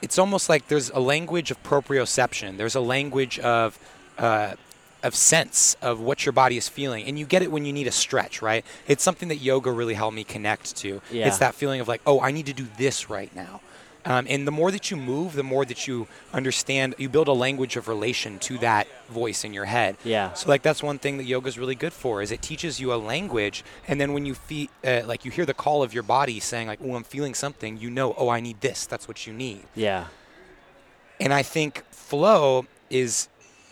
Speaker 2: it's almost like there's a language of proprioception. There's a language of uh, of sense of what your body is feeling, and you get it when you need a stretch, right? It's something that yoga really helped me connect to.
Speaker 1: Yeah.
Speaker 2: It's that feeling of like, oh, I need to do this right now. Um, and the more that you move, the more that you understand, you build a language of relation to that voice in your head.
Speaker 1: Yeah.
Speaker 2: So like that's one thing that yoga is really good for is it teaches you a language, and then when you feel uh, like you hear the call of your body saying like, oh, I'm feeling something, you know, oh, I need this. That's what you need.
Speaker 1: Yeah.
Speaker 2: And I think flow is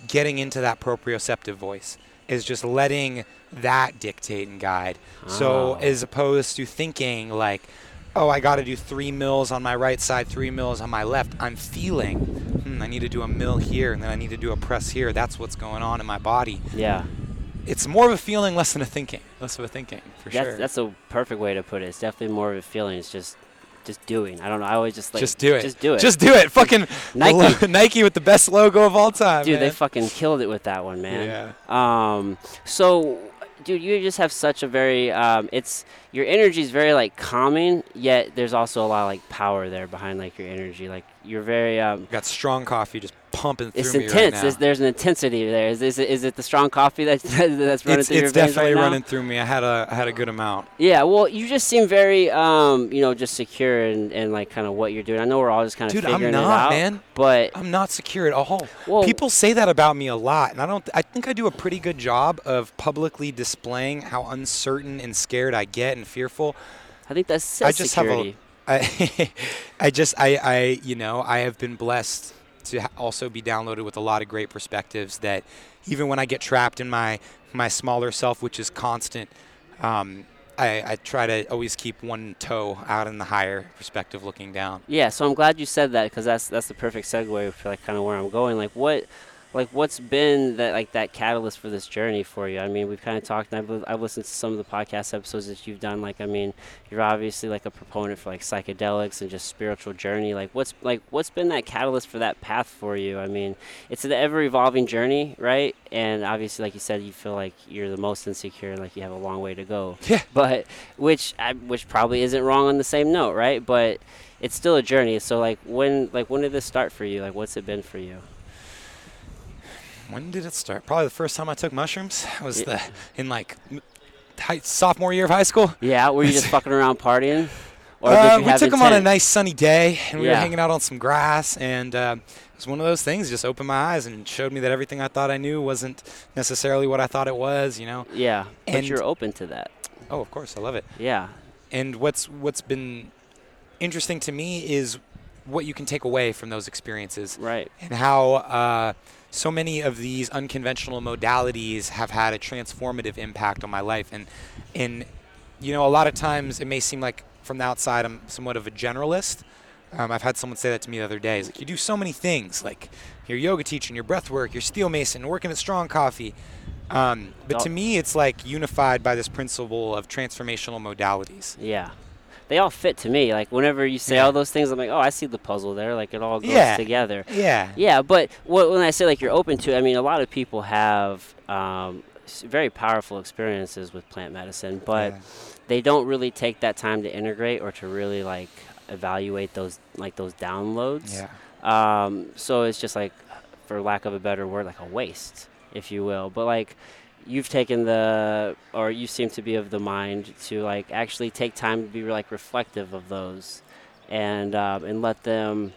Speaker 2: getting into that proprioceptive voice, is just letting that dictate and guide. So
Speaker 1: Oh.
Speaker 2: as opposed to thinking like, oh, I got to do three mills on my right side, three mills on my left. I'm feeling, hmm, I need to do a mill here, and then I need to do a press here. That's what's going on in my body.
Speaker 1: Yeah.
Speaker 2: It's more of a feeling, less than a thinking. Less of a thinking, for
Speaker 1: That's
Speaker 2: sure.
Speaker 1: that's a perfect way to put it. It's definitely more of a feeling. It's just just doing. I don't know. I always just like
Speaker 2: just do it.
Speaker 1: Just do it.
Speaker 2: Just do it. Fucking <laughs>
Speaker 1: Nike. <laughs>
Speaker 2: Nike with the best logo of all time.
Speaker 1: dude, they fucking killed it with that one, man.
Speaker 2: Yeah.
Speaker 1: Um, so, dude, you just have such a very um, it's your energy is very like calming, yet there's also a lot of like power there behind like your energy. Like you're very um,
Speaker 2: Got strong coffee just pumping through
Speaker 1: it's
Speaker 2: me
Speaker 1: intense.
Speaker 2: right now.
Speaker 1: There's, there's an intensity there. Is, is, it, is it the strong coffee that's <laughs> that's running
Speaker 2: it's
Speaker 1: through your
Speaker 2: it's
Speaker 1: veins
Speaker 2: definitely
Speaker 1: right
Speaker 2: running through me. I had a I had a good amount.
Speaker 1: Yeah, well, you just seem very, um, you know, just secure and, and like kind of what you're doing. I know we're all just kind of
Speaker 2: Dude, I'm
Speaker 1: figuring it
Speaker 2: not,
Speaker 1: out,
Speaker 2: man.
Speaker 1: but
Speaker 2: I'm not secure at all.
Speaker 1: Well-
Speaker 2: People say that about me a lot, and I don't. I think I do a pretty good job of publicly displaying how uncertain and scared I get and fearful.
Speaker 1: I think that's
Speaker 2: I just
Speaker 1: security.
Speaker 2: have a. I, <laughs> I just I I you know I have been blessed to also be downloaded with a lot of great perspectives that even when I get trapped in my my smaller self, which is constant. Um, I, I try to always keep one toe out in the higher perspective, looking down.
Speaker 1: Yeah, so I'm glad you said that because that's that's the perfect segue for like kind of where I'm going. Like what, like what's been that like that catalyst for this journey for you? I mean, we've kind of talked. And I've I've listened to some of the podcast episodes that you've done. Like, I mean, you're obviously like a proponent for like psychedelics and just spiritual journey. Like, what's like what's been that catalyst for that path for you? I mean, it's an ever evolving journey, right? And obviously, like you said, you feel like you're the most insecure, and like you have a long way to go.
Speaker 2: Yeah.
Speaker 1: But which I, which probably isn't wrong on the same note, right? But it's still a journey. So like when like when did this start for you? Like what's it been for you?
Speaker 2: When did it start? Probably the first time I took mushrooms <laughs> was
Speaker 1: Yeah.
Speaker 2: the in like high, sophomore year of high school.
Speaker 1: Yeah, were you just <laughs> fucking around partying? Or
Speaker 2: Uh,
Speaker 1: did you
Speaker 2: we took them on a nice sunny day, and we were hanging out on some grass, and uh, it was one of those things. Just opened my eyes and showed me that everything I thought I knew wasn't necessarily what I thought it was. You know?
Speaker 1: Yeah, but
Speaker 2: and-
Speaker 1: you're open to that.
Speaker 2: Oh, of course, I love it.
Speaker 1: Yeah,
Speaker 2: And what's what's been interesting to me is what you can take away from those experiences.
Speaker 1: right.
Speaker 2: and how uh, so many of these unconventional modalities have had a transformative impact on my life. And, and you know, a lot of times it may seem like from the outside I'm somewhat of a generalist. Um, I've had someone say that to me the other day. It's like you do so many things, like your yoga teaching, your breath work, your steel mason, working at Strong Coffee. Um, but to
Speaker 1: Oh.
Speaker 2: me, it's like unified by this principle of transformational modalities.
Speaker 1: Yeah. They all fit to me. Like whenever you say
Speaker 2: Yeah.
Speaker 1: all those things, I'm like, oh, I see the puzzle there. Like it all goes
Speaker 2: Yeah.
Speaker 1: together.
Speaker 2: Yeah.
Speaker 1: Yeah, but what, when I say like you're open to, I mean a lot of people have um, very powerful experiences with plant medicine, but
Speaker 2: Yeah.
Speaker 1: they don't really take that time to integrate or to really like evaluate those like those downloads.
Speaker 2: Yeah.
Speaker 1: Um, so it's just like, for lack of a better word, like a waste, if you will. But like, you've taken the, or you seem to be of the mind to like actually take time to be like reflective of those, and um, and let them,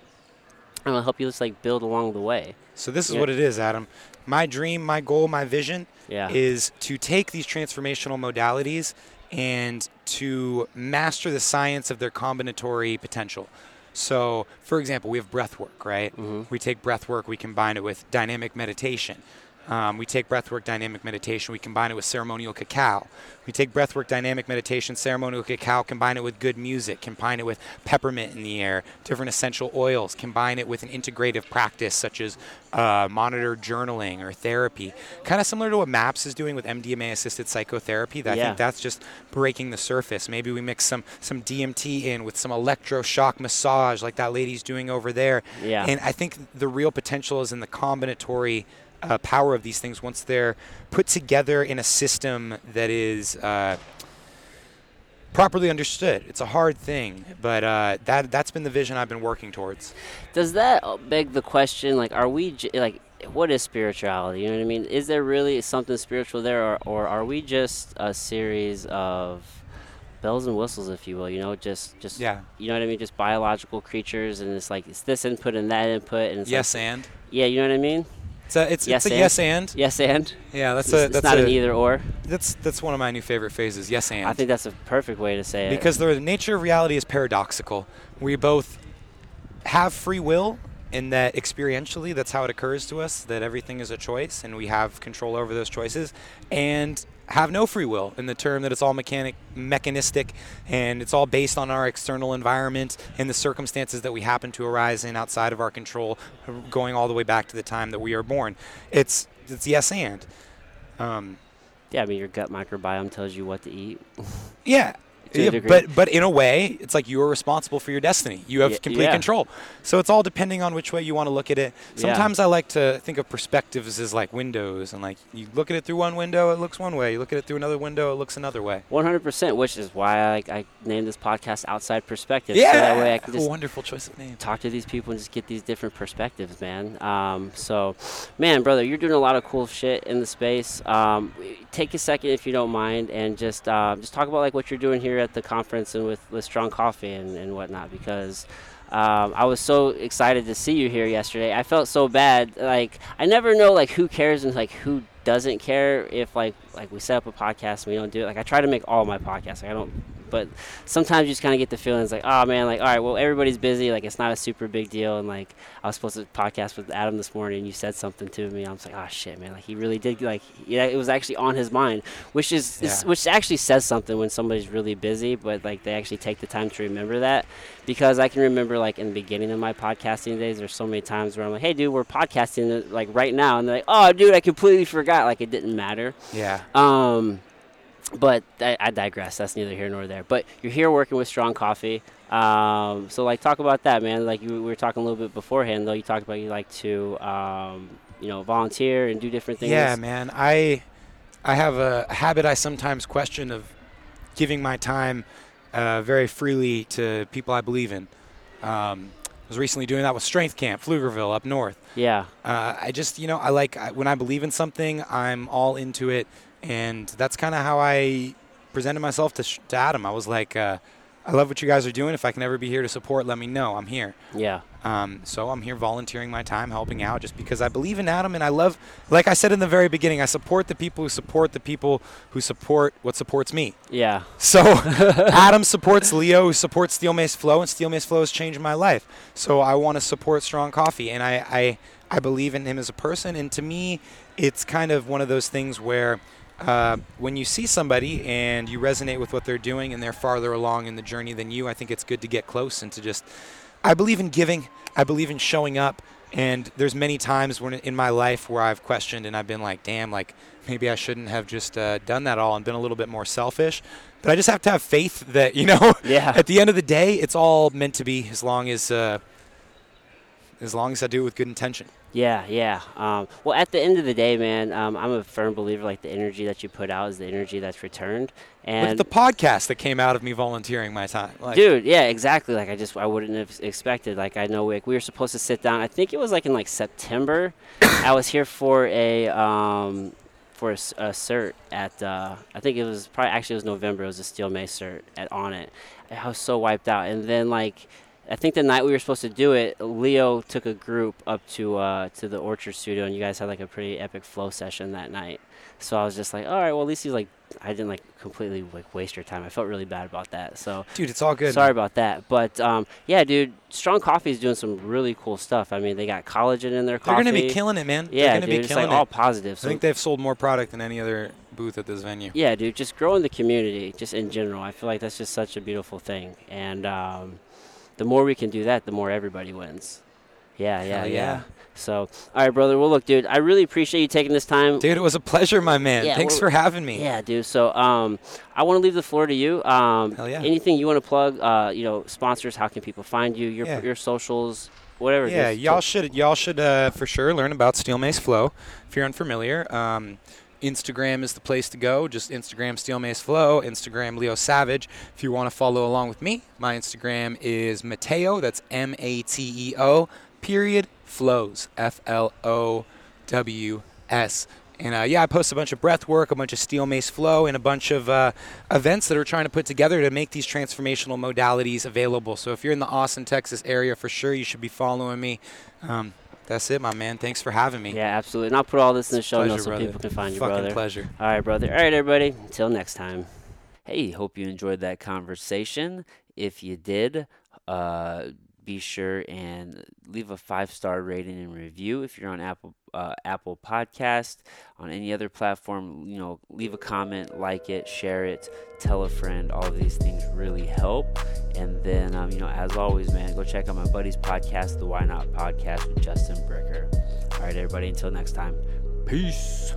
Speaker 1: know, help you just like build along the way.
Speaker 2: So this is
Speaker 1: Yeah.
Speaker 2: what it is, Adam. My dream, my goal, my vision
Speaker 1: Yeah.
Speaker 2: is to take these transformational modalities and to master the science of their combinatory potential. So, for example, we have breath work, right?
Speaker 1: Mhm.
Speaker 2: We take breath work, we combine it with dynamic meditation. Um, we take breathwork dynamic meditation, we combine it with ceremonial cacao. We take breathwork dynamic meditation, ceremonial cacao, combine it with good music, combine it with peppermint in the air, different essential oils, combine it with an integrative practice such as uh, monitored journaling or therapy. Kind of similar to what MAPS is doing with MDMA assisted psychotherapy. That I think that's just breaking the surface. Maybe we mix some, some DMT in with some electroshock massage like that lady's doing over there.
Speaker 1: Yeah.
Speaker 2: And I think the real potential is in the combinatory uh, power of these things once they're put together in a system that is uh, properly understood. It's a hard thing, but uh, that that's been the vision I've been working towards.
Speaker 1: Does that beg the question? Like, are we j- like, what is spirituality? You know what I mean? Is there really something spiritual there, or, or are we just a series of bells and whistles, if you will? You know, just just
Speaker 2: Yeah.
Speaker 1: you know what I mean? Just biological creatures, and it's like it's this input and that input, and it's
Speaker 2: Yes,
Speaker 1: like,
Speaker 2: and
Speaker 1: yeah, you know what I mean?
Speaker 2: It's a it's,
Speaker 1: Yes,
Speaker 2: it's a
Speaker 1: and?
Speaker 2: yes and.
Speaker 1: Yes, and
Speaker 2: Yeah, that's
Speaker 1: it's,
Speaker 2: a
Speaker 1: it's not
Speaker 2: a,
Speaker 1: an either or.
Speaker 2: that's that's one of my new favorite phases. Yes, and.
Speaker 1: I think that's a perfect way to say it.
Speaker 2: because the nature of reality is paradoxical. We both have free will in that experientially that's how it occurs to us that everything is a choice and we have control over those choices and have no free will in the term that it's all mechanic mechanistic and it's all based on our external environment and the circumstances that we happen to arise in outside of our control going all the way back to the time that we are born it's it's yes and um,
Speaker 1: Yeah, I mean your gut microbiome tells you what to eat. <laughs>
Speaker 2: yeah
Speaker 1: To a degree.
Speaker 2: but but in a way, it's like you are responsible for your destiny. You have complete
Speaker 1: yeah.
Speaker 2: control. So it's all depending on which way you want to look at it.
Speaker 1: Yeah.
Speaker 2: Sometimes I like to think of perspectives as like windows, and like you look at it through one window, it looks one way. You look at it through another window, it looks another way.
Speaker 1: 100%, which is why I, I named this podcast Outside Perspective. So that way I can <laughs>
Speaker 2: a
Speaker 1: just
Speaker 2: wonderful choice of name.
Speaker 1: talk to these people and just get these different perspectives, man. Um, so, man, brother, you're doing a lot of cool shit in the space. Um, take a second, if you don't mind, and just uh, just talk about like what you're doing here at the conference and with, with Strong Coffee and, and whatnot, because. Um, I was so excited to see you here yesterday. I felt so bad. Like I never know like who cares and like who doesn't care if like like we set up a podcast and we don't do it. Like I try to make all my podcasts. Like, I don't but sometimes you just kind of get the feelings like, oh man, like all right, well everybody's busy, like it's not a super big deal, and like I was supposed to podcast with Adam this morning, and you said something to me, I was like, oh shit, man, like he really did, like yeah, it was actually on his mind, which is, is which actually says something when somebody's really busy, but like they actually take the time to remember that, because I can remember like in the beginning of my podcasting days, there's so many times where I'm like, hey dude, we're podcasting like right now, and they're like, oh dude, I completely forgot, like it didn't matter.
Speaker 2: Yeah.
Speaker 1: Um, but I, I digress. That's neither here nor there. But you're here working with Strong Coffee. Um, so like talk about that, man. Like you, we were talking a little bit beforehand, though. You talked about you like to, um, you know, volunteer and do different things.
Speaker 2: Yeah, man. I I have a habit I sometimes question of giving my time uh, very freely to people I believe in. Um, I was recently doing that with Strength Camp, Pflugerville, up north.
Speaker 1: Yeah.
Speaker 2: Uh, I just, you know, I like I, when I believe in something, I'm all into it, and that's kind of how I presented myself to, sh- to Adam. I was like, uh, I love what you guys are doing. If I can ever be here to support, let me know. I'm here.
Speaker 1: Yeah.
Speaker 2: Um, so I'm here volunteering my time, helping out, just because I believe in Adam and I love, like I said in the very beginning, I support the people who support the people who support what supports me.
Speaker 1: Yeah.
Speaker 2: So <laughs> Adam supports Leo, who supports Steel Mace Flow, and Steel Mace Flow has changed my life. So I want to support Strong Coffee, and I, I I believe in him as a person. And to me, it's kind of one of those things where uh, when you see somebody and you resonate with what they're doing, and they're farther along in the journey than you, I think it's good to get close and to just. I believe in giving. I believe in showing up. And there's many times when in my life where I've questioned and I've been like, damn, like maybe I shouldn't have just uh, done that all and been a little bit more selfish. But I just have to have faith that you know, <laughs>
Speaker 1: Yeah.
Speaker 2: at the end of the day, it's all meant to be as long as uh, as long as I do it with good intention.
Speaker 1: Yeah, yeah. Um, well, at the end of the day, man, um, I'm a firm believer. Like the energy that you put out is the energy that's returned.
Speaker 2: Look
Speaker 1: And
Speaker 2: at the podcast that came out of me volunteering my time. Like,
Speaker 1: dude yeah exactly like i just i wouldn't have expected like i know like we were supposed to sit down i think it was like in like september i was here for a um for a cert at uh i think it was probably actually it was november it was a steel mace cert at Onnit i was so wiped out and then like I think the night we were supposed to do it, Leo took a group up to uh, to the Orchard Studio, and you guys had like a pretty epic flow session that night. So I was just like, all right, well at least he's like, I didn't like completely like waste your time. I felt really bad about that. So
Speaker 2: dude, it's all good.
Speaker 1: Sorry about that, but um, yeah, dude, Strong Coffee is doing some really cool stuff. I mean, they got collagen in their coffee.
Speaker 2: They're gonna be killing it, man.
Speaker 1: Yeah,
Speaker 2: They're gonna
Speaker 1: dude,
Speaker 2: be
Speaker 1: it's
Speaker 2: killing
Speaker 1: like all
Speaker 2: it.
Speaker 1: positive.
Speaker 2: I think they've sold more product than any other booth at this venue.
Speaker 1: yeah, dude, just growing the community, just in general. I feel like that's just such a beautiful thing, and um, the more we can do that, the more everybody wins. Yeah, yeah, yeah.
Speaker 2: yeah.
Speaker 1: So, all right, brother. Well, look, dude, I really appreciate you taking this time.
Speaker 2: Dude, it was a pleasure, my man.
Speaker 1: Yeah,
Speaker 2: Thanks for having me.
Speaker 1: Yeah, dude. So, um, I want to leave the floor to you. Um,
Speaker 2: Hell yeah.
Speaker 1: Anything you want to plug? Uh, you know, sponsors. How can people find you? Your
Speaker 2: Yeah.
Speaker 1: your socials, whatever.
Speaker 2: Yeah, y'all should y'all should uh, for sure learn about Steel Mace Flow if you're unfamiliar. Um, Instagram is the place to go. Just Instagram Steel Mace Flow, Instagram Leo Savage. If you want to follow along with me, my Instagram is Mateo. That's M A T E O. Period flows F L O W S. And uh, yeah, I post a bunch of breath work, a bunch of steel mace flow, and a bunch of uh, events that are trying to put together to make these transformational modalities available. So if you're in the Austin, Texas area, for sure you should be following me. Um, that's it, my man. Thanks for having me.
Speaker 1: Yeah, absolutely. And I'll put all this in the show notes so
Speaker 2: brother.
Speaker 1: people can find you,
Speaker 2: Fucking
Speaker 1: brother.
Speaker 2: pleasure.
Speaker 1: All right, brother. All right, everybody. Until next time.
Speaker 3: Hey, hope you enjoyed that conversation. If you did, uh,
Speaker 1: be sure and leave a five star rating and review if you're on Apple uh, Apple Podcast on any other platform. You know, leave a comment, like it, share it, tell a friend. All of these things really help. And then, um, you know, as always, man, go check out my buddy's podcast, the Why Not Podcast with Justin Bricker. All right, everybody. Until next time, peace.